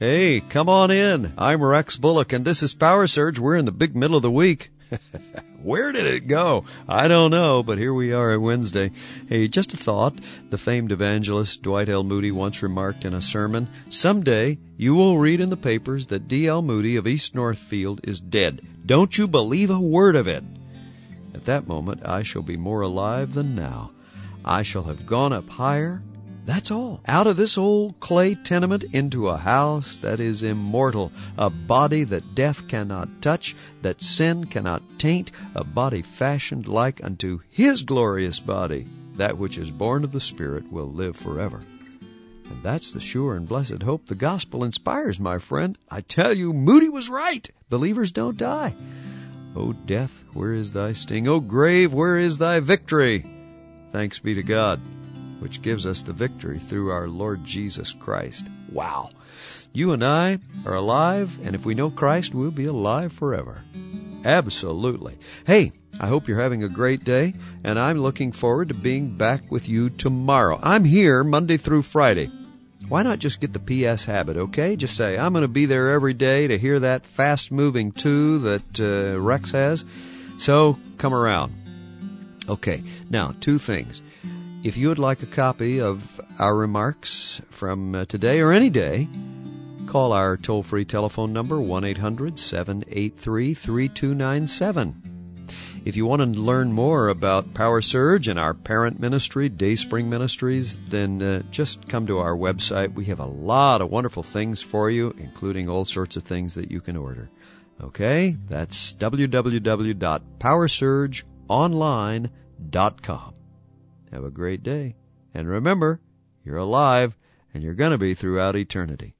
Hey, come on in. I'm Rex Bullock, and this is Power Surge. We're in the big middle of the week. Where did it go? I don't know, but here we are at Wednesday. Hey, just a thought. The famed evangelist Dwight L. Moody once remarked in a sermon, Someday you will read in the papers that D.L. Moody of East Northfield is dead. Don't you believe a word of it. At that moment, I shall be more alive than now. I shall have gone up higher that's all. Out of this old clay tenement into a house that is immortal, a body that death cannot touch, that sin cannot taint, a body fashioned like unto His glorious body. That which is born of the Spirit will live forever. And that's the sure and blessed hope the gospel inspires, my friend. I tell you, Moody was right. Believers don't die. O death, where is thy sting? O grave, where is thy victory? Thanks be to God which gives us the victory through our Lord Jesus Christ. Wow. You and I are alive, and if we know Christ, we'll be alive forever. Absolutely. Hey, I hope you're having a great day, and I'm looking forward to being back with you tomorrow. I'm here Monday through Friday. Why not just get the PS habit, okay? Just say, I'm going to be there every day to hear that fast moving two that uh, Rex has. So come around. Okay, now, two things. If you would like a copy of our remarks from uh, today or any day, call our toll free telephone number 1 800 783 3297. If you want to learn more about Power Surge and our parent ministry, Dayspring Ministries, then uh, just come to our website. We have a lot of wonderful things for you, including all sorts of things that you can order. Okay? That's www.powersurgeonline.com. Have a great day. And remember, you're alive and you're going to be throughout eternity.